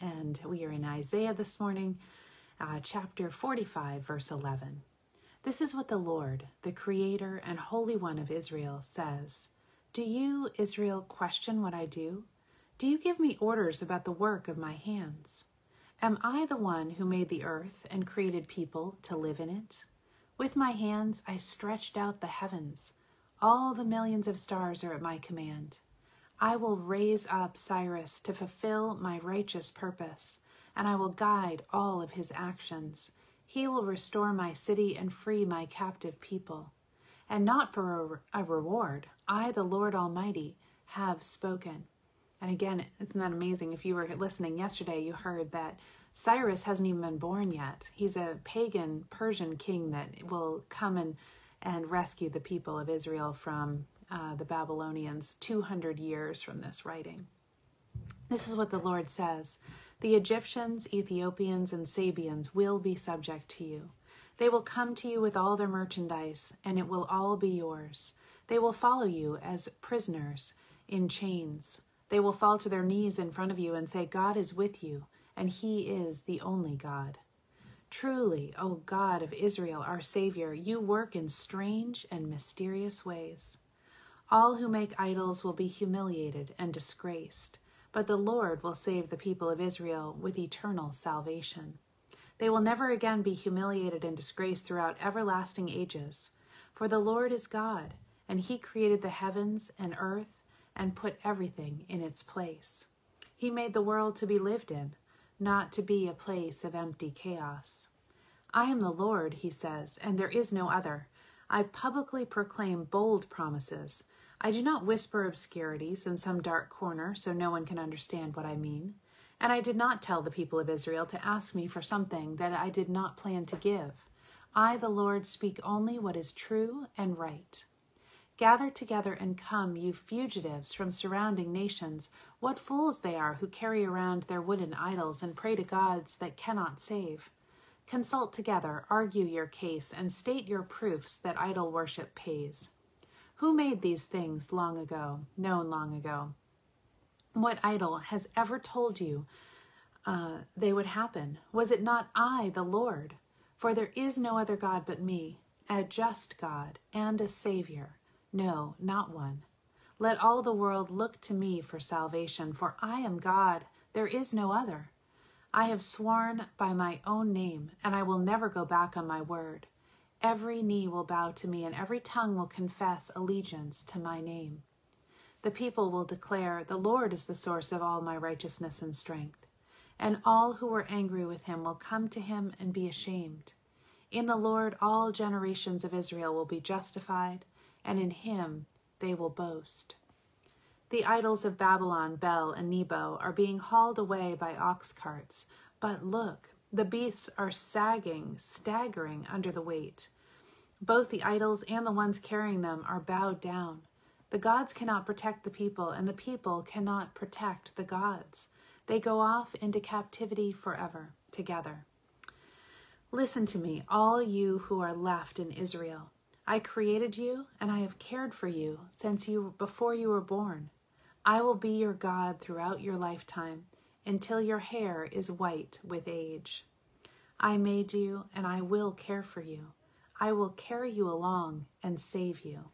and we are in Isaiah this morning, uh, chapter 45, verse 11. This is what the Lord, the Creator and Holy One of Israel, says Do you, Israel, question what I do? Do you give me orders about the work of my hands? Am I the one who made the earth and created people to live in it? With my hands I stretched out the heavens. All the millions of stars are at my command. I will raise up Cyrus to fulfill my righteous purpose, and I will guide all of his actions. He will restore my city and free my captive people. And not for a, a reward, I, the Lord Almighty, have spoken. And again, isn't that amazing? If you were listening yesterday, you heard that Cyrus hasn't even been born yet. He's a pagan Persian king that will come and, and rescue the people of Israel from uh, the Babylonians 200 years from this writing. This is what the Lord says The Egyptians, Ethiopians, and Sabeans will be subject to you. They will come to you with all their merchandise, and it will all be yours. They will follow you as prisoners in chains. They will fall to their knees in front of you and say, God is with you, and He is the only God. Truly, O God of Israel, our Savior, you work in strange and mysterious ways. All who make idols will be humiliated and disgraced, but the Lord will save the people of Israel with eternal salvation. They will never again be humiliated and disgraced throughout everlasting ages. For the Lord is God, and He created the heavens and earth and put everything in its place. He made the world to be lived in, not to be a place of empty chaos. I am the Lord, he says, and there is no other. I publicly proclaim bold promises. I do not whisper obscurities in some dark corner so no one can understand what I mean. And I did not tell the people of Israel to ask me for something that I did not plan to give. I, the Lord, speak only what is true and right. Gather together and come, you fugitives from surrounding nations. What fools they are who carry around their wooden idols and pray to gods that cannot save. Consult together, argue your case, and state your proofs that idol worship pays. Who made these things long ago, known long ago? What idol has ever told you uh, they would happen? Was it not I, the Lord? For there is no other God but me, a just God and a Savior. No, not one. Let all the world look to me for salvation, for I am God, there is no other. I have sworn by my own name, and I will never go back on my word. Every knee will bow to me, and every tongue will confess allegiance to my name. The people will declare, The Lord is the source of all my righteousness and strength. And all who were angry with him will come to him and be ashamed. In the Lord, all generations of Israel will be justified, and in him they will boast. The idols of Babylon, Bel, and Nebo are being hauled away by ox carts. But look, the beasts are sagging, staggering under the weight. Both the idols and the ones carrying them are bowed down. The gods cannot protect the people, and the people cannot protect the gods. They go off into captivity forever together. Listen to me, all you who are left in Israel. I created you, and I have cared for you since you before you were born. I will be your God throughout your lifetime until your hair is white with age. I made you, and I will care for you. I will carry you along and save you.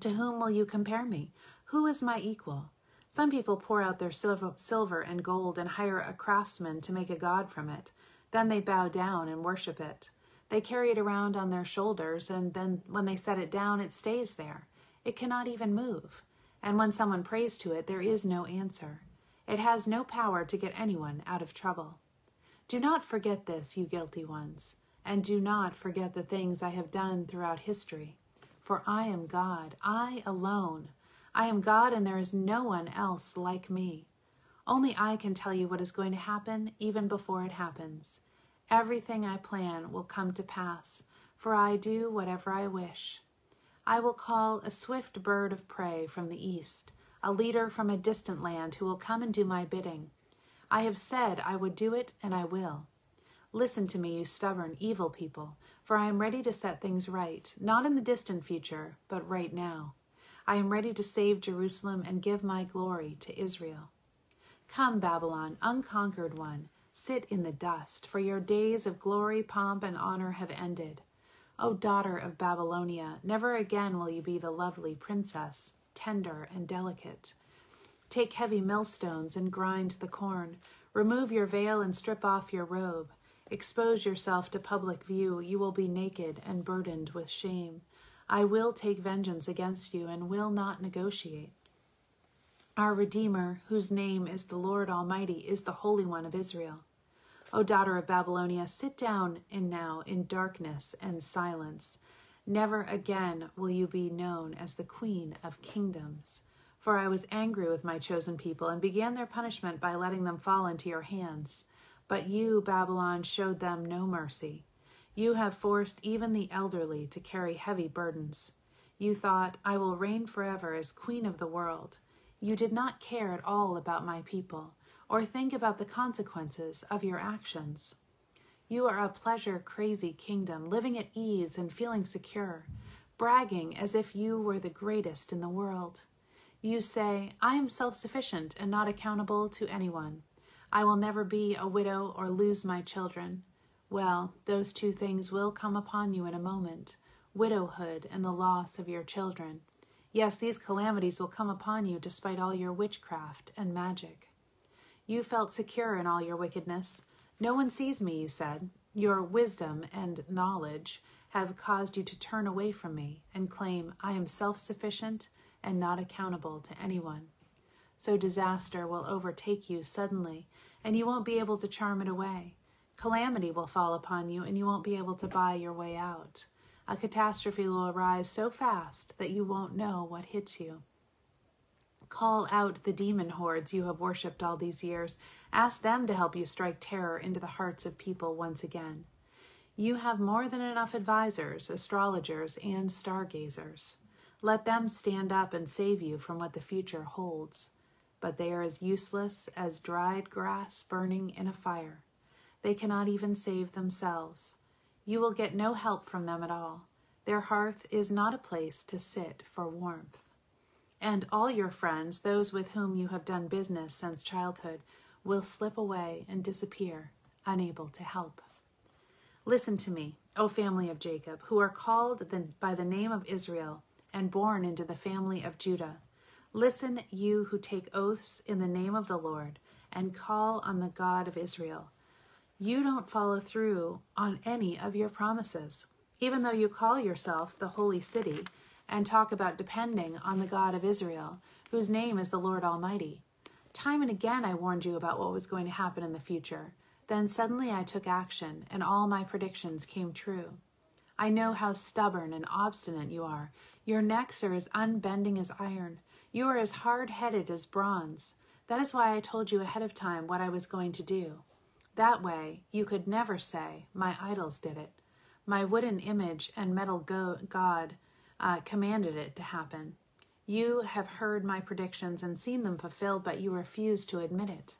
To whom will you compare me? Who is my equal? Some people pour out their silver and gold and hire a craftsman to make a god from it. Then they bow down and worship it. They carry it around on their shoulders, and then when they set it down, it stays there. It cannot even move. And when someone prays to it, there is no answer. It has no power to get anyone out of trouble. Do not forget this, you guilty ones, and do not forget the things I have done throughout history. For I am God, I alone. I am God, and there is no one else like me. Only I can tell you what is going to happen even before it happens. Everything I plan will come to pass, for I do whatever I wish. I will call a swift bird of prey from the east, a leader from a distant land who will come and do my bidding. I have said I would do it, and I will. Listen to me, you stubborn, evil people, for I am ready to set things right, not in the distant future, but right now. I am ready to save Jerusalem and give my glory to Israel. Come, Babylon, unconquered one, sit in the dust, for your days of glory, pomp, and honor have ended. O daughter of Babylonia, never again will you be the lovely princess, tender and delicate. Take heavy millstones and grind the corn. Remove your veil and strip off your robe. Expose yourself to public view. You will be naked and burdened with shame. I will take vengeance against you and will not negotiate. Our Redeemer, whose name is the Lord Almighty, is the Holy One of Israel. O daughter of Babylonia, sit down in now in darkness and silence. Never again will you be known as the Queen of Kingdoms. For I was angry with my chosen people and began their punishment by letting them fall into your hands. But you, Babylon, showed them no mercy. You have forced even the elderly to carry heavy burdens. You thought, I will reign forever as queen of the world. You did not care at all about my people or think about the consequences of your actions. You are a pleasure crazy kingdom, living at ease and feeling secure, bragging as if you were the greatest in the world. You say, I am self sufficient and not accountable to anyone. I will never be a widow or lose my children. Well, those two things will come upon you in a moment widowhood and the loss of your children. Yes, these calamities will come upon you despite all your witchcraft and magic. You felt secure in all your wickedness. No one sees me, you said. Your wisdom and knowledge have caused you to turn away from me and claim I am self sufficient and not accountable to anyone. So disaster will overtake you suddenly, and you won't be able to charm it away. Calamity will fall upon you, and you won't be able to buy your way out. A catastrophe will arise so fast that you won't know what hits you. Call out the demon hordes you have worshipped all these years. Ask them to help you strike terror into the hearts of people once again. You have more than enough advisers, astrologers, and stargazers. Let them stand up and save you from what the future holds. But they are as useless as dried grass burning in a fire. They cannot even save themselves. You will get no help from them at all. Their hearth is not a place to sit for warmth and all your friends, those with whom you have done business since childhood, will slip away and disappear, unable to help. Listen to me, O family of Jacob, who are called by the name of Israel and born into the family of Judah. Listen, you who take oaths in the name of the Lord and call on the God of Israel. You don't follow through on any of your promises, even though you call yourself the holy city and talk about depending on the God of Israel, whose name is the Lord Almighty. Time and again I warned you about what was going to happen in the future. Then suddenly I took action, and all my predictions came true. I know how stubborn and obstinate you are. Your necks are as unbending as iron. You are as hard headed as bronze. That is why I told you ahead of time what I was going to do. That way, you could never say, My idols did it. My wooden image and metal go- God uh, commanded it to happen. You have heard my predictions and seen them fulfilled, but you refuse to admit it.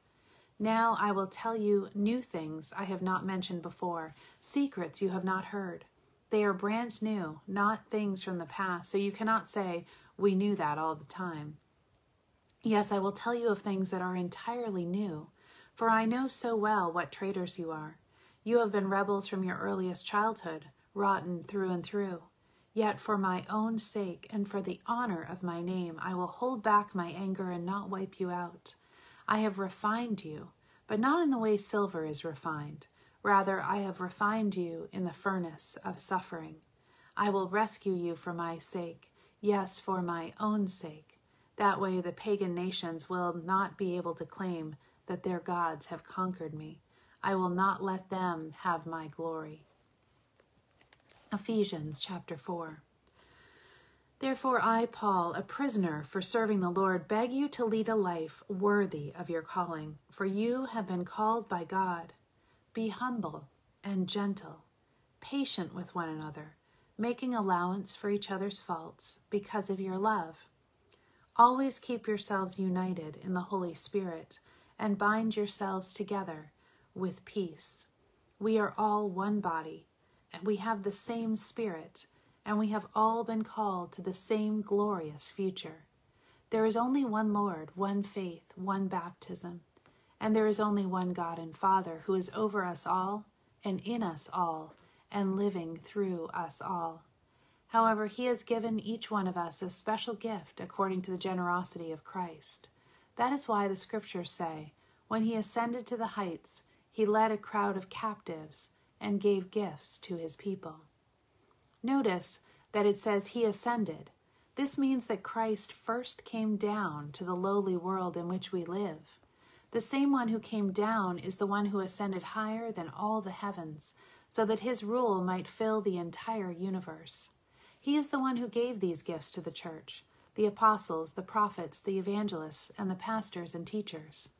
Now I will tell you new things I have not mentioned before, secrets you have not heard. They are brand new, not things from the past, so you cannot say, We knew that all the time. Yes, I will tell you of things that are entirely new, for I know so well what traitors you are. You have been rebels from your earliest childhood, rotten through and through. Yet for my own sake and for the honor of my name, I will hold back my anger and not wipe you out. I have refined you, but not in the way silver is refined. Rather, I have refined you in the furnace of suffering. I will rescue you for my sake, yes, for my own sake. That way, the pagan nations will not be able to claim that their gods have conquered me. I will not let them have my glory. Ephesians chapter 4. Therefore, I, Paul, a prisoner for serving the Lord, beg you to lead a life worthy of your calling, for you have been called by God. Be humble and gentle, patient with one another, making allowance for each other's faults because of your love. Always keep yourselves united in the Holy Spirit and bind yourselves together with peace. We are all one body, and we have the same Spirit and we have all been called to the same glorious future. There is only one Lord, one faith, one baptism, and there is only one God and Father who is over us all and in us all and living through us all. However, he has given each one of us a special gift according to the generosity of Christ. That is why the scriptures say, When he ascended to the heights, he led a crowd of captives and gave gifts to his people. Notice that it says he ascended. This means that Christ first came down to the lowly world in which we live. The same one who came down is the one who ascended higher than all the heavens, so that his rule might fill the entire universe. He is the one who gave these gifts to the church the apostles, the prophets, the evangelists, and the pastors and teachers.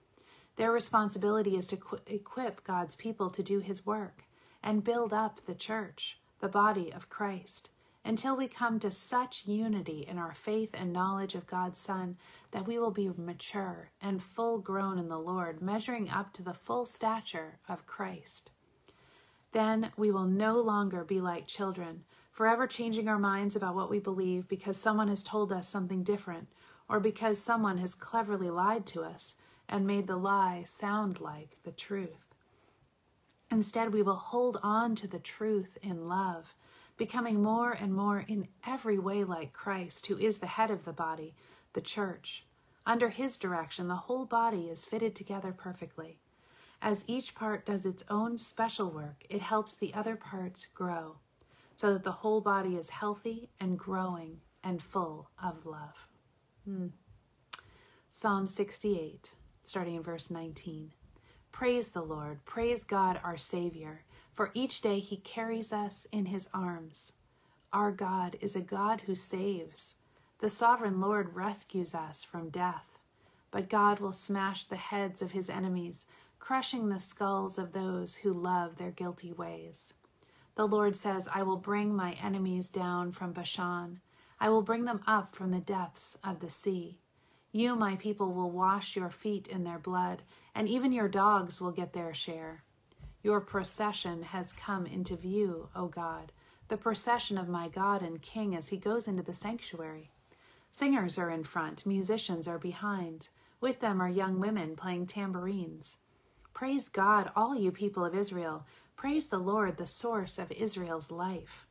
Their responsibility is to equip God's people to do his work and build up the church the body of Christ, until we come to such unity in our faith and knowledge of God's Son that we will be mature and full grown in the Lord, measuring up to the full stature of Christ. Then we will no longer be like children, forever changing our minds about what we believe because someone has told us something different or because someone has cleverly lied to us and made the lie sound like the truth. Instead, we will hold on to the truth in love, becoming more and more in every way like Christ, who is the head of the body, the church. Under his direction, the whole body is fitted together perfectly. As each part does its own special work, it helps the other parts grow, so that the whole body is healthy and growing and full of love. Hmm. Psalm 68, starting in verse 19. Praise the Lord. Praise God, our Savior, for each day He carries us in His arms. Our God is a God who saves. The sovereign Lord rescues us from death. But God will smash the heads of His enemies, crushing the skulls of those who love their guilty ways. The Lord says, I will bring my enemies down from Bashan. I will bring them up from the depths of the sea. You, my people, will wash your feet in their blood, and even your dogs will get their share. Your procession has come into view, O God, the procession of my God and King as he goes into the sanctuary. Singers are in front, musicians are behind. With them are young women playing tambourines. Praise God, all you people of Israel. Praise the Lord, the source of Israel's life.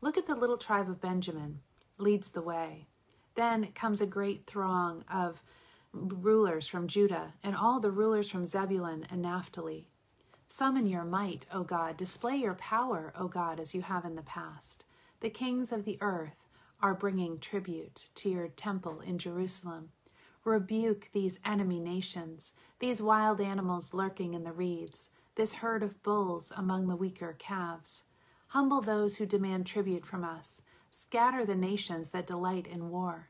Look at the little tribe of Benjamin, leads the way. Then comes a great throng of rulers from Judah and all the rulers from Zebulun and Naphtali. Summon your might, O God. Display your power, O God, as you have in the past. The kings of the earth are bringing tribute to your temple in Jerusalem. Rebuke these enemy nations, these wild animals lurking in the reeds, this herd of bulls among the weaker calves. Humble those who demand tribute from us Scatter the nations that delight in war.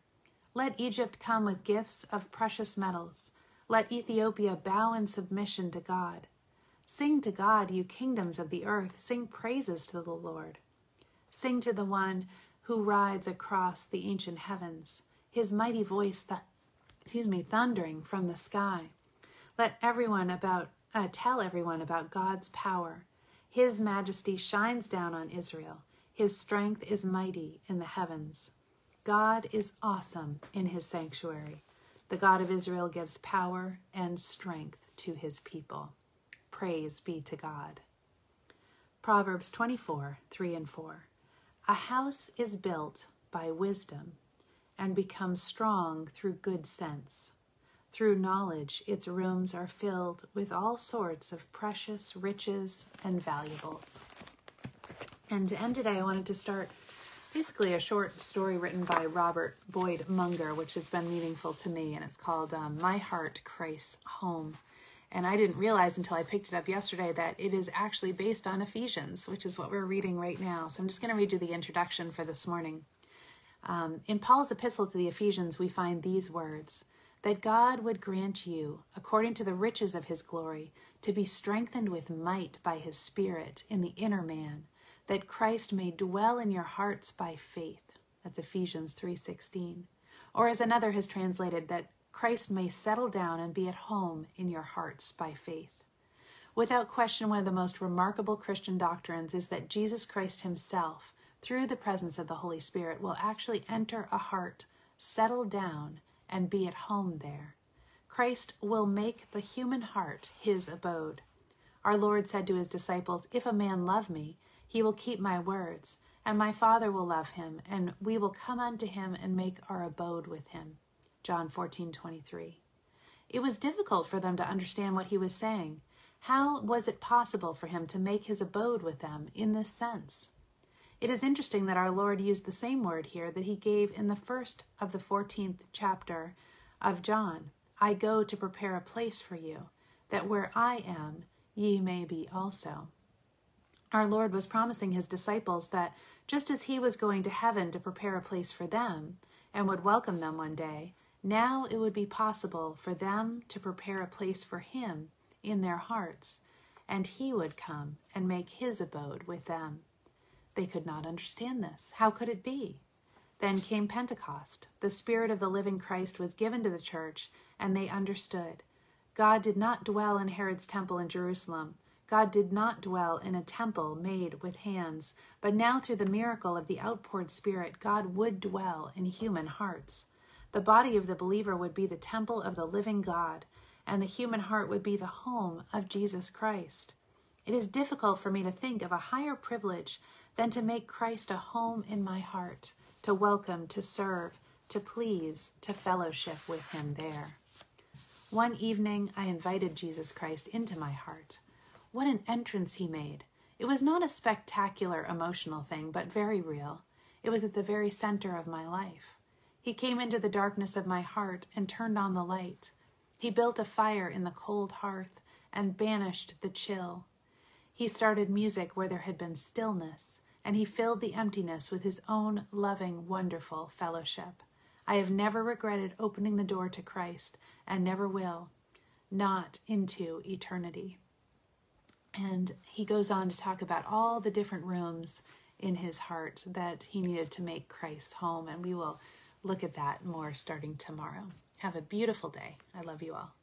Let Egypt come with gifts of precious metals. Let Ethiopia bow in submission to God. Sing to God, you kingdoms of the earth. Sing praises to the Lord. Sing to the one who rides across the ancient heavens, his mighty voice, th- excuse me, thundering from the sky. Let everyone about uh, tell everyone about God's power. His majesty shines down on Israel. His strength is mighty in the heavens. God is awesome in his sanctuary. The God of Israel gives power and strength to his people. Praise be to God. Proverbs 24 3 and 4. A house is built by wisdom and becomes strong through good sense. Through knowledge, its rooms are filled with all sorts of precious riches and valuables. And to end today, I wanted to start basically a short story written by Robert Boyd Munger, which has been meaningful to me, and it's called um, My Heart Christ's Home. And I didn't realize until I picked it up yesterday that it is actually based on Ephesians, which is what we're reading right now. So I'm just going to read you the introduction for this morning. Um, in Paul's epistle to the Ephesians, we find these words that God would grant you, according to the riches of his glory, to be strengthened with might by his Spirit in the inner man, that Christ may dwell in your hearts by faith. That's Ephesians 3:16. Or as another has translated that Christ may settle down and be at home in your hearts by faith. Without question, one of the most remarkable Christian doctrines is that Jesus Christ himself, through the presence of the Holy Spirit, will actually enter a heart, settle down, and be at home there. Christ will make the human heart his abode. Our Lord said to his disciples, If a man love me, he will keep my words, and my Father will love him, and we will come unto him and make our abode with him. John 14 23. It was difficult for them to understand what he was saying. How was it possible for him to make his abode with them in this sense? It is interesting that our Lord used the same word here that he gave in the first of the 14th chapter of John I go to prepare a place for you, that where I am, ye may be also. Our Lord was promising his disciples that just as he was going to heaven to prepare a place for them and would welcome them one day, now it would be possible for them to prepare a place for him in their hearts, and he would come and make his abode with them. They could not understand this. How could it be? Then came Pentecost. The Spirit of the living Christ was given to the church, and they understood. God did not dwell in Herod's temple in Jerusalem. God did not dwell in a temple made with hands, but now through the miracle of the outpoured Spirit, God would dwell in human hearts. The body of the believer would be the temple of the living God, and the human heart would be the home of Jesus Christ. It is difficult for me to think of a higher privilege than to make Christ a home in my heart, to welcome, to serve, to please, to fellowship with Him there. One evening, I invited Jesus Christ into my heart. What an entrance He made! It was not a spectacular emotional thing, but very real. It was at the very center of my life. He came into the darkness of my heart and turned on the light. He built a fire in the cold hearth and banished the chill. He started music where there had been stillness, and he filled the emptiness with his own loving, wonderful fellowship. I have never regretted opening the door to Christ and never will, not into eternity. And he goes on to talk about all the different rooms in his heart that he needed to make Christ's home, and we will look at that more starting tomorrow. Have a beautiful day. I love you all.